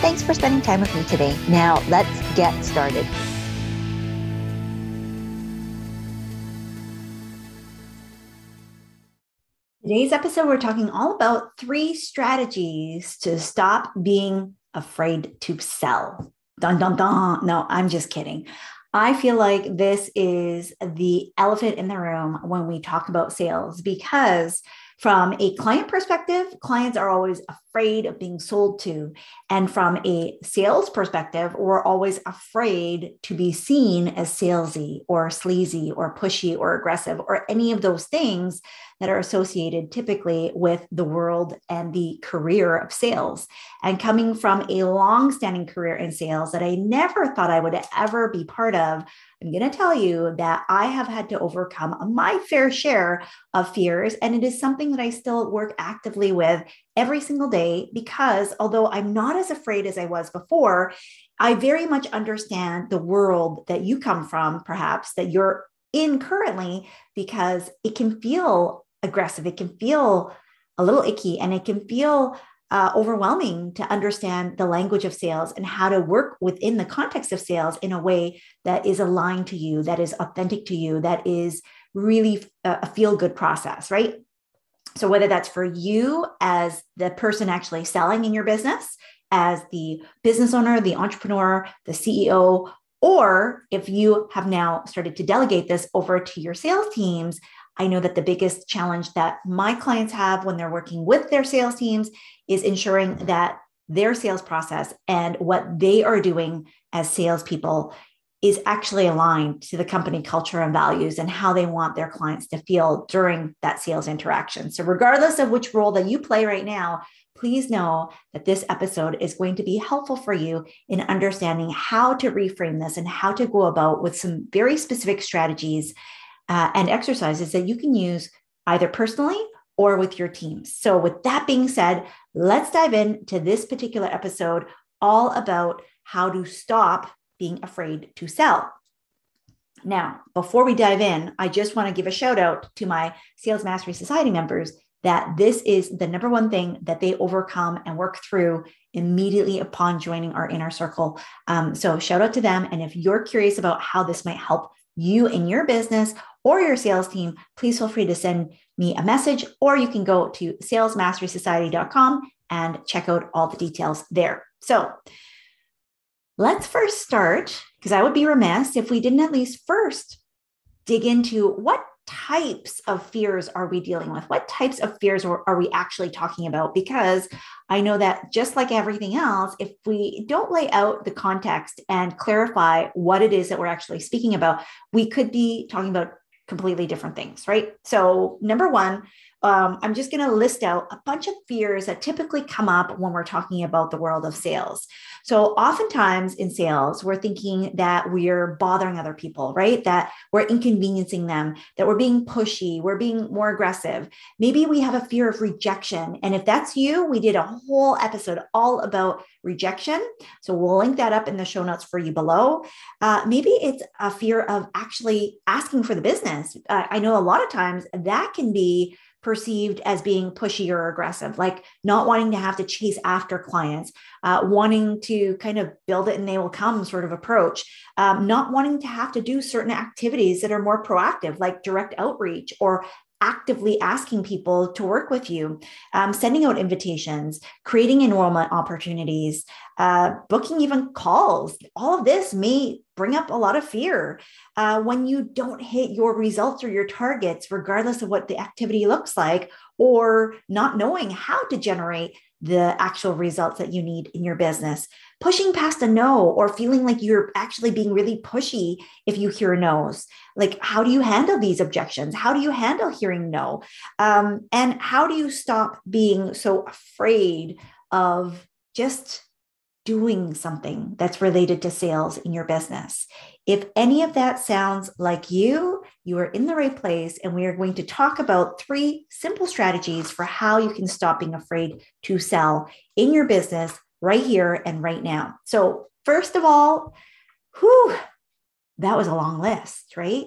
Thanks for spending time with me today. Now, let's get started. Today's episode, we're talking all about three strategies to stop being afraid to sell. Dun, dun, dun. No, I'm just kidding. I feel like this is the elephant in the room when we talk about sales because from a client perspective, clients are always afraid of being sold to. And from a sales perspective, we're always afraid to be seen as salesy or sleazy or pushy or aggressive or any of those things that are associated typically with the world and the career of sales. And coming from a long standing career in sales that I never thought I would ever be part of, I'm going to tell you that I have had to overcome my fair share of fears. And it is something that I still work actively with every single day because although I'm not as afraid as I was before, I very much understand the world that you come from, perhaps that you're in currently, because it can feel aggressive. It can feel a little icky and it can feel uh, overwhelming to understand the language of sales and how to work within the context of sales in a way that is aligned to you, that is authentic to you, that is really a feel good process, right? So, whether that's for you as the person actually selling in your business, as the business owner, the entrepreneur, the CEO, or if you have now started to delegate this over to your sales teams, I know that the biggest challenge that my clients have when they're working with their sales teams is ensuring that their sales process and what they are doing as salespeople is actually aligned to the company culture and values and how they want their clients to feel during that sales interaction. So, regardless of which role that you play right now, please know that this episode is going to be helpful for you in understanding how to reframe this and how to go about with some very specific strategies uh, and exercises that you can use either personally or with your teams. So, with that being said, let's dive into this particular episode all about how to stop being afraid to sell. Now, before we dive in, I just want to give a shout out to my Sales Mastery Society members that this is the number one thing that they overcome and work through immediately upon joining our inner circle. Um, so, shout out to them. And if you're curious about how this might help you in your business or your sales team, please feel free to send me a message, or you can go to salesmasterysociety.com and check out all the details there. So let's first start, because I would be remiss if we didn't at least first dig into what types of fears are we dealing with? What types of fears are, we actually talking about? Because I know that just like everything else, if we don't lay out the context and clarify what it is that we're actually speaking about, we could be talking about completely different things, right? So, number one, um, I'm just going to list out a bunch of fears that typically come up when we're talking about the world of sales. So, oftentimes in sales, we're thinking that we're bothering other people, right? That we're inconveniencing them, that we're being pushy, we're being more aggressive. Maybe we have a fear of rejection. And if that's you, we did a whole episode all about rejection. So, we'll link that up in the show notes for you below. Uh, maybe it's a fear of actually asking for the business. Uh, I know a lot of times that can be perceived as being pushy or aggressive, like not wanting to have to chase after clients, uh, wanting to kind of build it and they will come sort of approach, um, not wanting to have to do certain activities that are more proactive, like direct outreach or actively asking people to work with you, um, sending out invitations, creating enrollment opportunities, uh, booking even calls. All of this may bring up a lot of fear uh, when you don't hit your results or your targets, regardless of what the activity looks like, or not knowing how to generate the actual results that you need in your business. Pushing past a no or feeling like you're actually being really pushy if you hear no's. Like, how do you handle these objections? How do you handle hearing no? Um, and how do you stop being so afraid of just doing something that's related to sales in your business. If any of that sounds like you, you are in the right place. And we are going to talk about three simple strategies for how you can stop being afraid to sell in your business right here and right now. So, first of all, whew, that was a long list, right?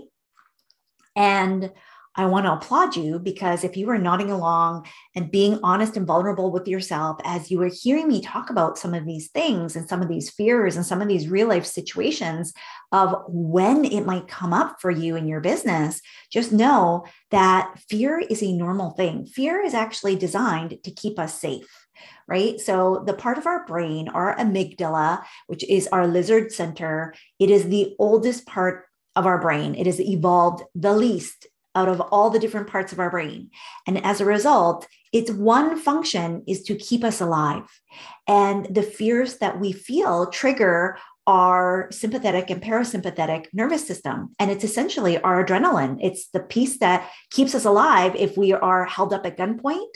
And I want to applaud you because if you were nodding along and being honest and vulnerable with yourself as you were hearing me talk about some of these things and some of these fears and some of these real life situations of when it might come up for you in your business, just know that fear is a normal thing. Fear is actually designed to keep us safe right? So the part of our brain, our amygdala, which is our lizard center, it is the oldest part of our brain. It has evolved the least out of all the different parts of our brain. And as a result, its one function is to keep us alive. And the fears that we feel trigger our sympathetic and parasympathetic nervous system. And it's essentially our adrenaline. It's the piece that keeps us alive if we are held up at gunpoint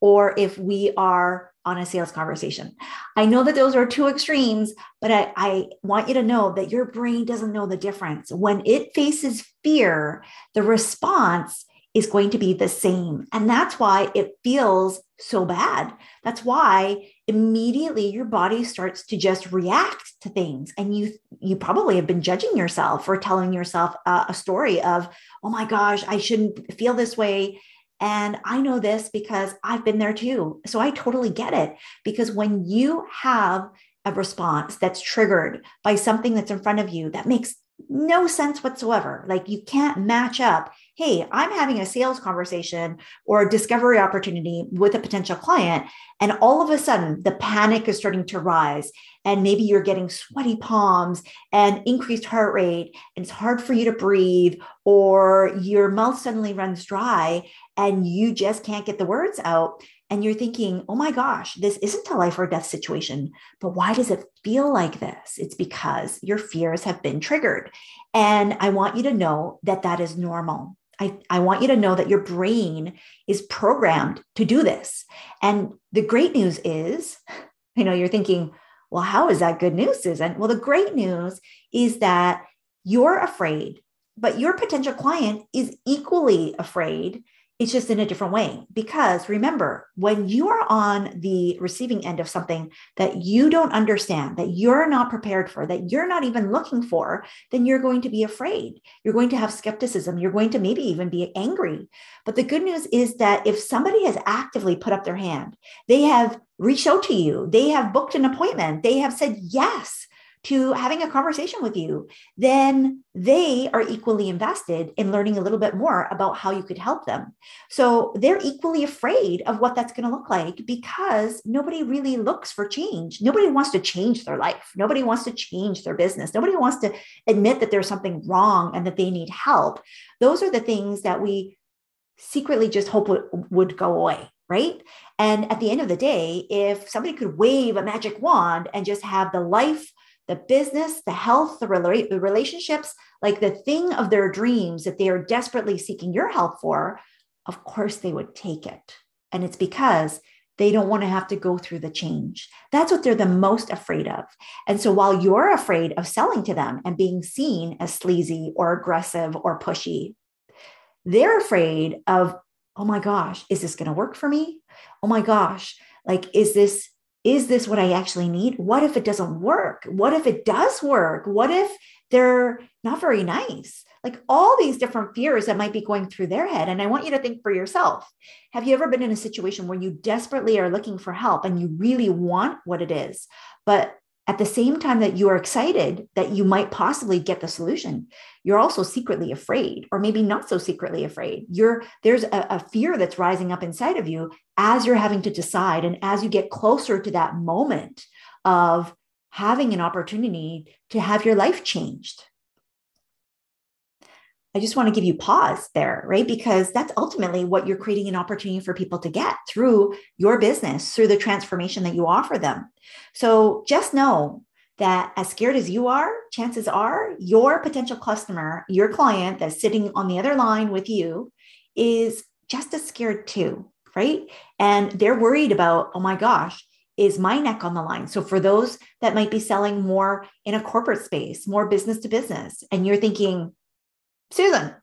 or if we are on a sales conversation. I know that those are two extremes, but I, I, want you to know that your brain doesn't know the difference. When it faces fear, the response is going to be the same. And that's why it feels so bad. That's why immediately your body starts to just react to things and you you probably have been judging yourself or telling yourself uh, a story of oh my gosh i shouldn't feel this way and I know this because I've been there too. So I totally get it. Because when you have a response that's triggered by something that's in front of you that makes no sense whatsoever, like you can't match up. Hey, I'm having a sales conversation or a discovery opportunity with a potential client. And all of a sudden, the panic is starting to rise and maybe you're getting sweaty palms and increased heart rate and it's hard for you to breathe or your mouth suddenly runs dry and you just can't get the words out and you're thinking oh my gosh this isn't a life or death situation but why does it feel like this it's because your fears have been triggered and i want you to know that that is normal I, I want you to know that your brain is programmed to do this. And the great news is, you know, you're thinking, well, how is that good news, Susan? Well, the great news is that you're afraid, but your potential client is equally afraid. It's just in a different way. Because remember, when you are on the receiving end of something that you don't understand, that you're not prepared for, that you're not even looking for, then you're going to be afraid. You're going to have skepticism. You're going to maybe even be angry. But the good news is that if somebody has actively put up their hand, they have reached out to you, they have booked an appointment, they have said yes to having a conversation with you, then they are equally invested in learning a little bit more about how you could help them. So they're equally afraid of what that's going to look like because nobody really looks for change. Nobody wants to change their life. Nobody wants to change their business. Nobody wants to admit that there's something wrong and that they need help. Those are the things that we secretly just hope would, would go away right? And at the end of the day, if somebody could wave a magic wand and just have the life, the business, the health, the, rela- the relationships, like the thing of their dreams that they are desperately seeking your help for, of course they would take it. And it's because they don't want to have to go through the change. That's what they're the most afraid of. And so while you're afraid of selling to them and being seen as sleazy or aggressive or pushy, they're afraid of oh my gosh, is this going to work for me? Oh my gosh, like, is this is this what I actually need? What if it doesn't work? What if it does work? What if they're not very nice? Like all these different fears that might be going through their head. And I want you to think for yourself Have you ever been in a situation where you desperately are looking for help and you really want what it is, but at the same time that you are excited that you might possibly get the solution you're also secretly afraid or maybe not so secretly afraid. You're there's a, a, fear that's rising up inside of you as you're having to decide and as you get closer to that moment of having an opportunity to have your life changed I just want to give you pause there, right? Because that's ultimately what you're creating an opportunity for people to get through your business, through the transformation that you offer them. So just know that as scared as you are, chances are your potential customer, your client that's sitting on the other line with you is just as scared too, right? And they're worried about, oh my gosh, is my neck on the line. So for those that might be selling more in a corporate space, more business to business, and you're thinking, Susan,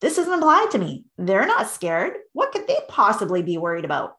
this doesn't apply to me. They're not scared. What could they possibly be worried about?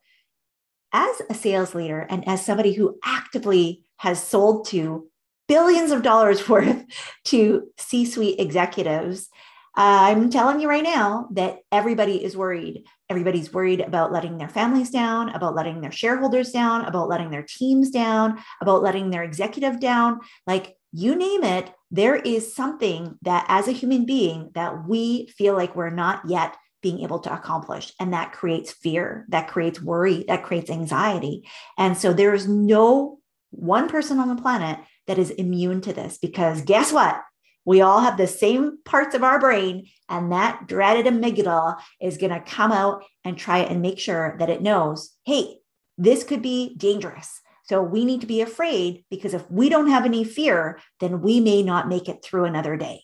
As a sales leader and as somebody who actively has sold to billions of dollars worth to C suite executives, uh, I'm telling you right now that everybody is worried. Everybody's worried about letting their families down, about letting their shareholders down, about letting their teams down, about letting their executive down. Like you name it, there is something that as a human being that we feel like we're not yet being able to accomplish. And that creates fear, that creates worry, that creates anxiety. And so there is no one person on the planet that is immune to this because guess what? We all have the same parts of our brain, and that dreaded amygdala is going to come out and try and make sure that it knows hey, this could be dangerous. So we need to be afraid because if we don't have any fear, then we may not make it through another day.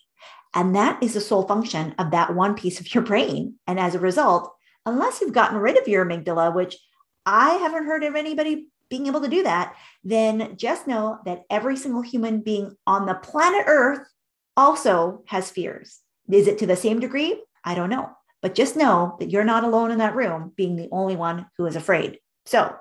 And that is the sole function of that one piece of your brain. And as a result, unless you've gotten rid of your amygdala, which I haven't heard of anybody being able to do that, then just know that every single human being on the planet Earth also has fears. Is it to the same degree? I don't know. But just know that you're not alone in that room being the only one who is afraid. So,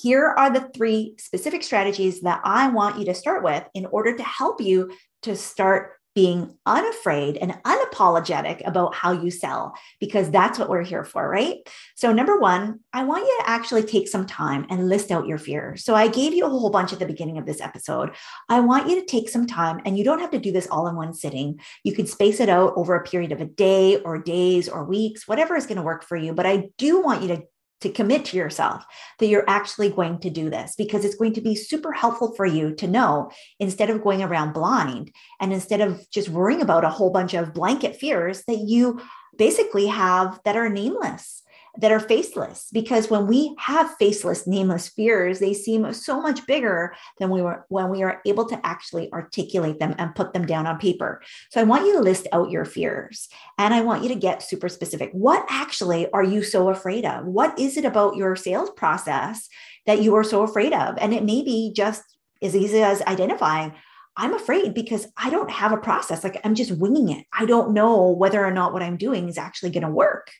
here are the three specific strategies that I want you to start with in order to help you to start being unafraid and unapologetic about how you sell, because that's what we're here for, right? So, number one, I want you to actually take some time and list out your fears. So, I gave you a whole bunch at the beginning of this episode. I want you to take some time, and you don't have to do this all in one sitting. You could space it out over a period of a day or days or weeks, whatever is going to work for you. But I do want you to to commit to yourself that you're actually going to do this because it's going to be super helpful for you to know instead of going around blind and instead of just worrying about a whole bunch of blanket fears that you basically have that are nameless that are faceless because when we have faceless nameless fears they seem so much bigger than we were when we are able to actually articulate them and put them down on paper. So i want you to list out your fears and i want you to get super specific. What actually are you so afraid of? What is it about your sales process that you are so afraid of? And it may be just as easy as identifying I'm afraid because I don't have a process. Like I'm just winging it. I don't know whether or not what I'm doing is actually going to work.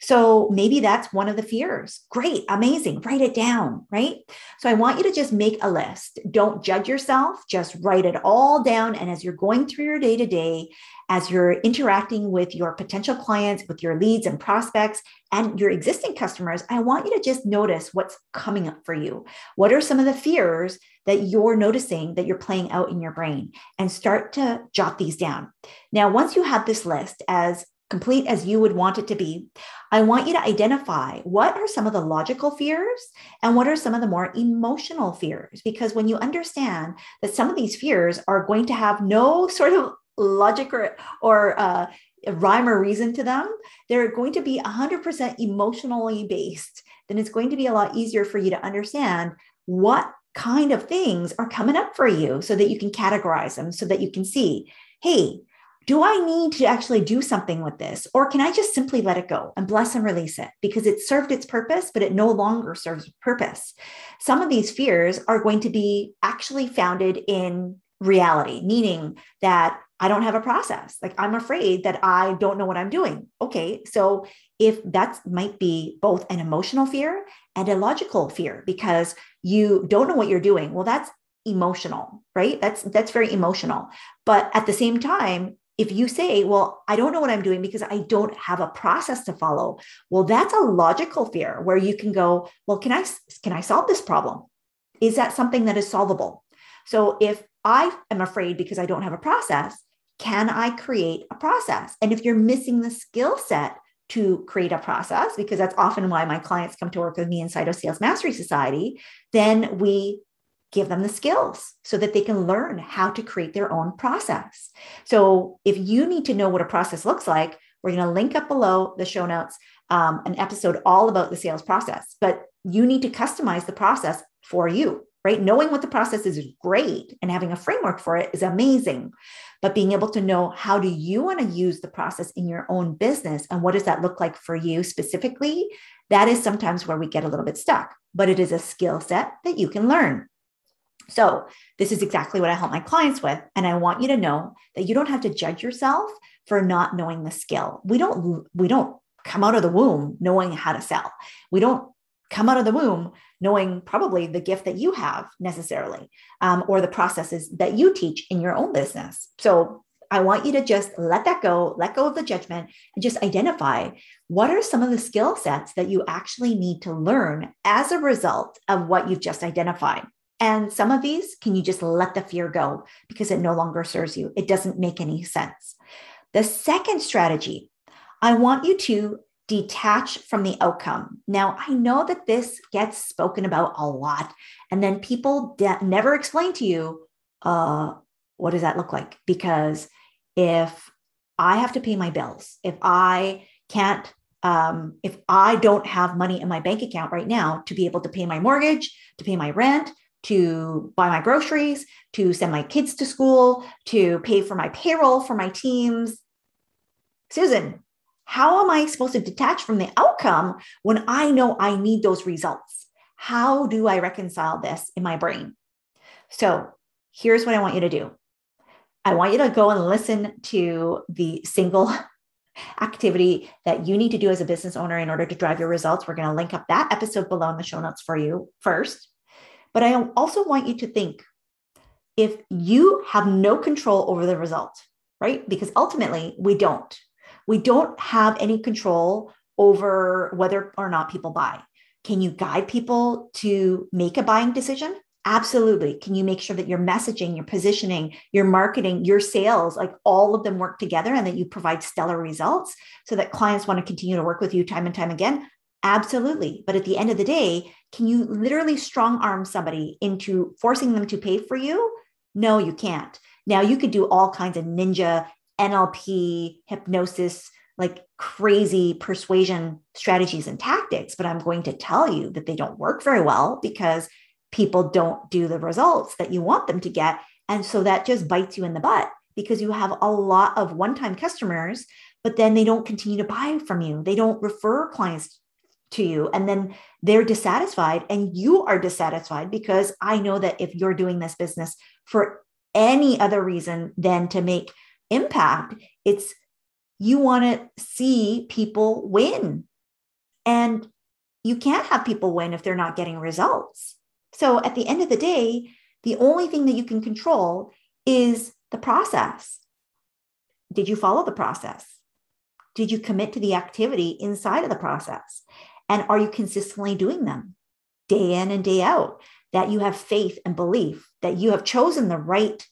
So maybe that's one of the fears. Great, amazing. Write it down, right? So I want you to just make a list. Don't judge yourself, just write it all down. And as you're going through your day to day, as you're interacting with your potential clients, with your leads and prospects, and your existing customers, I want you to just notice what's coming up for you. What are some of the fears that you're noticing that you're playing out in your brain and start to jot these down. Now, once you have this list as complete as you would want it to be, I want you to identify what are some of the logical fears and what are some of the more emotional fears. Because when you understand that some of these fears are going to have no sort of logic or, or uh, rhyme or reason to them, they're going to be 100% emotionally based. Then it's going to be a lot easier for you to understand what kind of things are coming up for you so that you can categorize them so that you can see, hey, do I need to actually do something with this? Or can I just simply let it go and bless and release it because it served its purpose, but it no longer serves purpose? Some of these fears are going to be actually founded in reality, meaning that I don't have a process. Like I'm afraid that I don't know what I'm doing. Okay. So if that might be both an emotional fear and a logical fear because you don't know what you're doing well that's emotional right that's that's very emotional but at the same time if you say well i don't know what i'm doing because i don't have a process to follow well that's a logical fear where you can go well can i can i solve this problem is that something that is solvable so if i am afraid because i don't have a process can i create a process and if you're missing the skill set to create a process, because that's often why my clients come to work with me inside of Sales Mastery Society, then we give them the skills so that they can learn how to create their own process. So if you need to know what a process looks like, we're going to link up below the show notes um, an episode all about the sales process, but you need to customize the process for you right? Knowing what the process is is great and having a framework for it is amazing. But being able to know how do you want to use the process in your own business and what does that look like for you specifically, That is sometimes where we get a little bit stuck, but it is a skill set that you can learn. So, this is exactly what I help my clients with. And I want you to know that you don't have to judge yourself for not knowing the skill. We don't, we don't come out of the womb knowing how to sell. We don't come out of the womb knowing probably the gift that you have necessarily um, or the processes that you teach in your own business. So, I want you to just let that go, let go of the judgment, and just identify what are some of the skill sets that you actually need to learn as a result of what you've just identified. And some of these, can you just let the fear go because it no longer serves you? It doesn't make any sense. The second strategy, I want you to detach from the outcome. Now, I know that this gets spoken about a lot, and then people de- never explain to you, uh, what does that look like? Because if I have to pay my bills, if I can't, um, if I don't have money in my bank account right now to be able to pay my mortgage, to pay my rent, to buy my groceries, to send my kids to school, to pay for my payroll for my teams. Susan, how am I supposed to detach from the outcome when I know I need those results? How do I reconcile this in my brain? So here's what I want you to do I want you to go and listen to the single activity that you need to do as a business owner in order to drive your results. We're going to link up that episode below in the show notes for you first. But I also want you to think if you have no control over the result, right? Because ultimately we don't. We don't have any control over whether or not people buy. Can you guide people to make a buying decision? Absolutely. Can you make sure that your messaging, your positioning, your marketing, your sales, like all of them work together and that you provide stellar results so that clients want to continue to work with you time and time again? Absolutely. But at the end of the day, can you literally strong arm somebody into forcing them to pay for you? No, you can't. Now, you could do all kinds of ninja, NLP, hypnosis, like crazy persuasion strategies and tactics, but I'm going to tell you that they don't work very well because people don't do the results that you want them to get. And so that just bites you in the butt because you have a lot of one time customers, but then they don't continue to buy from you. They don't refer clients to you and then they're dissatisfied and you are dissatisfied because i know that if you're doing this business for any other reason than to make impact it's you want to see people win. And you can't have people win if they're not getting results. So at the end of the day the only thing that you can control is the process. Did you follow the process? Did you commit to the activity inside of the process? And are you consistently doing them day in and day out? That you have faith and belief that you have chosen the right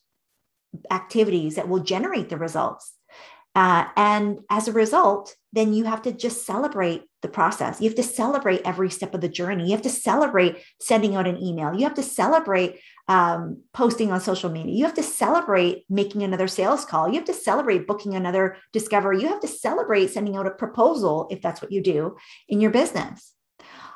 activities that will generate the results. Uh, and as a result, then you have to just celebrate the process. You have to celebrate every step of the journey. You have to celebrate sending out an email. You have to celebrate um, posting on social media. You have to celebrate making another sales call. You have to celebrate booking another discovery. You have to celebrate sending out a proposal if that's what you do in your business.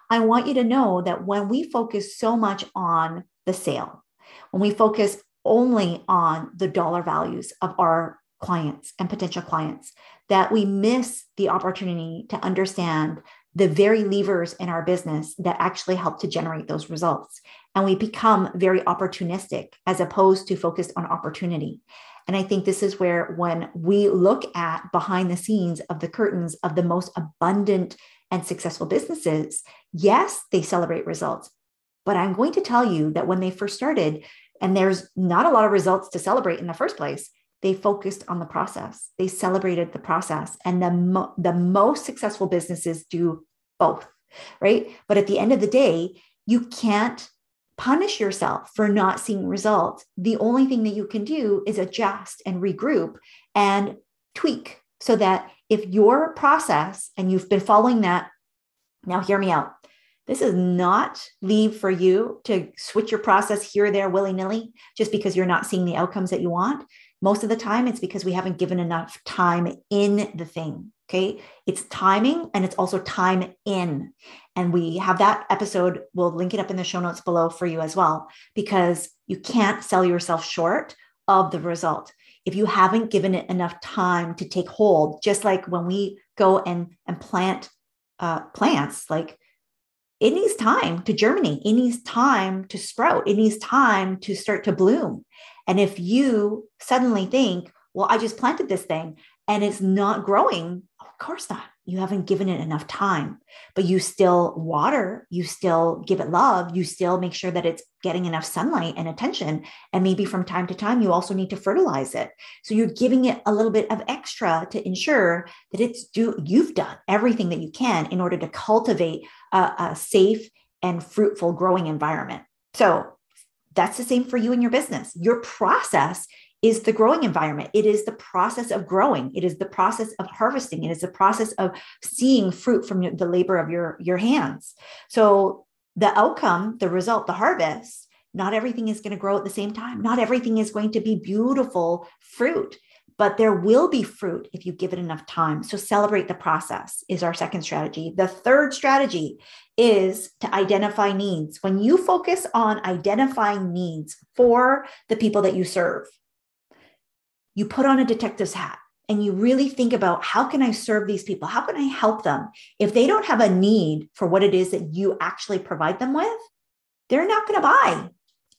I want you to know that when we focus so much on the sale, when we focus only on the dollar values of our clients and potential clients, that we miss the opportunity to understand the very levers in our business that actually help to generate those results. And we become very opportunistic as opposed to focused on opportunity. And I think this is where, when we look at behind the scenes of the curtains of the most abundant and successful businesses, yes, they celebrate results. But I'm going to tell you that when they first started, and there's not a lot of results to celebrate in the first place, they focused on the process. They celebrated the process. And the, mo- the most successful businesses do both, right? But at the end of the day, you can't punish yourself for not seeing results. The only thing that you can do is adjust and regroup and tweak so that if your process and you've been following that, now hear me out. This is not leave for you to switch your process here there willy nilly just because you're not seeing the outcomes that you want. Most of the time, it's because we haven't given enough time in the thing. Okay. It's timing and it's also time in. And we have that episode. We'll link it up in the show notes below for you as well, because you can't sell yourself short of the result if you haven't given it enough time to take hold, just like when we go and, and plant uh, plants, like it needs time to germinate, it needs time to sprout, it needs time to start to bloom. And if you suddenly think, well, I just planted this thing and it's not growing, of course not you haven't given it enough time but you still water you still give it love you still make sure that it's getting enough sunlight and attention. And maybe from time to time you also need to fertilize it. So you're giving it a little bit of extra to ensure that it's do you've done everything that you can in order to cultivate a, a safe and fruitful growing environment. So that's the same for you and your business. Your process is the growing environment. It is the process of growing. It is the process of harvesting. It is the process of seeing fruit from the labor of your, your hands. So the outcome, the result, the harvest, not everything is going to grow at the same time. Not everything is going to be beautiful fruit, but there will be fruit if you give it enough time. So celebrate the process is our second strategy. The third strategy is to identify needs. When you focus on identifying needs for the people that you serve, you put on a detective's hat and you really think about how can I serve these people? How can I help them? If they don't have a need for what it is that you actually provide them with, they're not going to buy.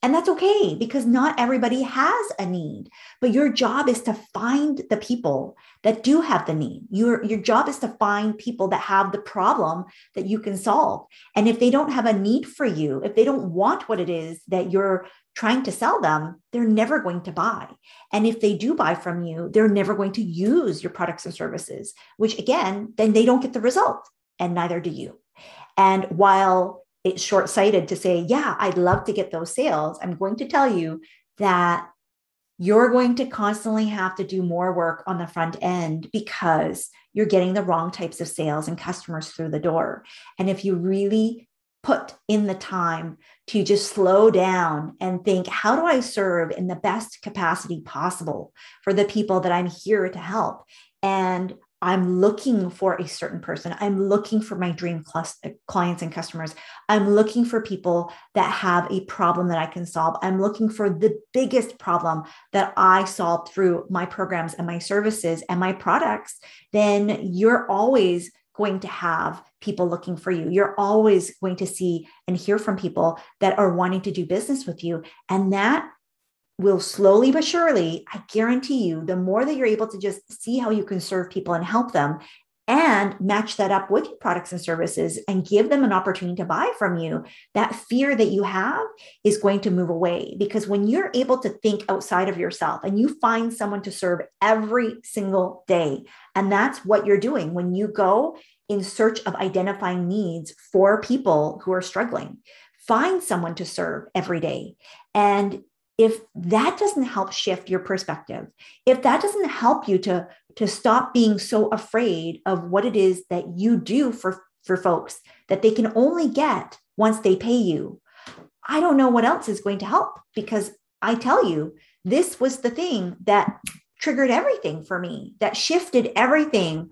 And that's okay because not everybody has a need. But your job is to find the people that do have the need. Your, your job is to find people that have the problem that you can solve. And if they don't have a need for you, if they don't want what it is that you're trying to sell them, they're never going to buy. And if they do buy from you, they're never going to use your products and services, which again, then they don't get the result, and neither do you. And while it's short sighted to say, yeah, I'd love to get those sales, I'm going to tell you that you're going to constantly have to do more work on the front end because you're getting the wrong types of sales and customers through the door. And if you really put in the time to just slow down and think, how do I serve in the best capacity possible for the people that I'm here to help? And I'm looking for a certain person. I'm looking for my dream clients and customers. I'm looking for people that have a problem that I can solve. I'm looking for the biggest problem that I solve through my programs and my services and my products. Then you're always going to have people looking for you. You're always going to see and hear from people that are wanting to do business with you. And that will slowly but surely, I guarantee you, the more that you're able to just see how you can serve people and help them and match that up with your products and services and give them an opportunity to buy from you, that fear that you have is going to move away. Because when you're able to think outside of yourself and you find someone to serve every single day, and that's what you're doing when you go in search of identifying needs for people who are struggling, find someone to serve every day. And if that doesn't help shift your perspective, if that doesn't help you to, to stop being so afraid of what it is that you do for, for folks that they can only get once they pay you, I don't know what else is going to help because I tell you, this was the thing that triggered everything for me, that shifted everything.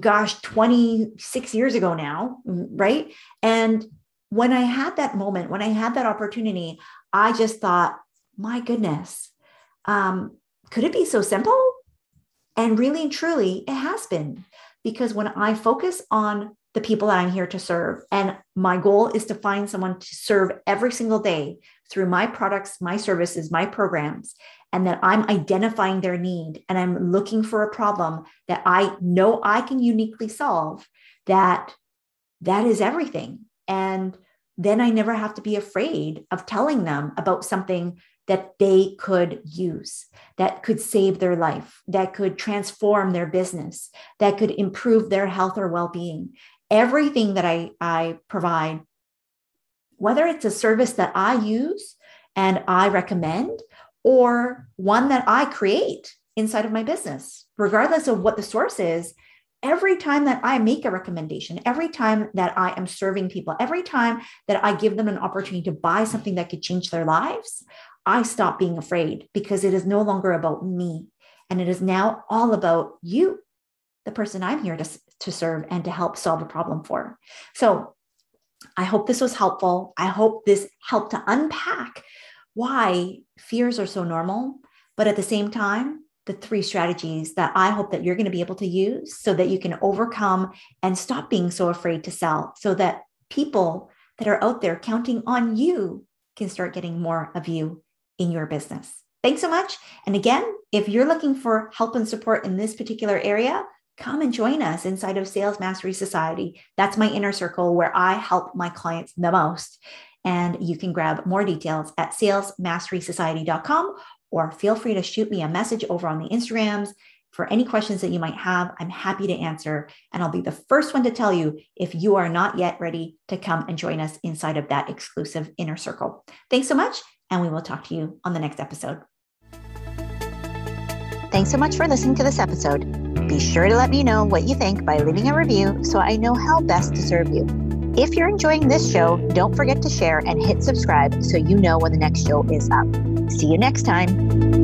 Gosh, 26 years ago now, right? And when I had that moment, when I had that opportunity, I just thought, my goodness, um, could it be so simple? And really and truly, it has been because when I focus on the people that I'm here to serve, and my goal is to find someone to serve every single day through my products, my services, my programs, and that I'm identifying their need and I'm looking for a problem that I know I can uniquely solve, that that is everything. And then I never have to be afraid of telling them about something that they could use, that could save their life, that could transform their business, that could improve their health or well being. Everything that I, I provide, whether it's a service that I use and I recommend, or one that I create inside of my business, regardless of what the source is, every time that I make a recommendation, every time that I am serving people, every time that I give them an opportunity to buy something that could change their lives, I stop being afraid because it is no longer about me. And it is now all about you, the person I'm here to, to serve and to help solve a problem for. So I hope this was helpful. I hope this helped to unpack why fears are so normal. But at the same time, the three strategies that I hope that you're going to be able to use so that you can overcome and stop being so afraid to sell so that people that are out there counting on you can start getting more of you in your business. Thanks so much. And again, if you're looking for help and support in this particular area, come and join us inside of Sales Mastery Society. That's my inner circle where I help my clients the most. And you can grab more details at salesmasterysociety.com or feel free to shoot me a message over on the Instagrams for any questions that you might have. I'm happy to answer. And I'll be the first one to tell you if you are not yet ready to come and join us inside of that exclusive inner circle. Thanks so much. And we will talk to you on the next episode. Thanks so much for listening to this episode. Be sure to let me know what you think by leaving a review so I know how best to serve you. If you're enjoying this show, don't forget to share and hit subscribe so you know when the next show is up. See you next time.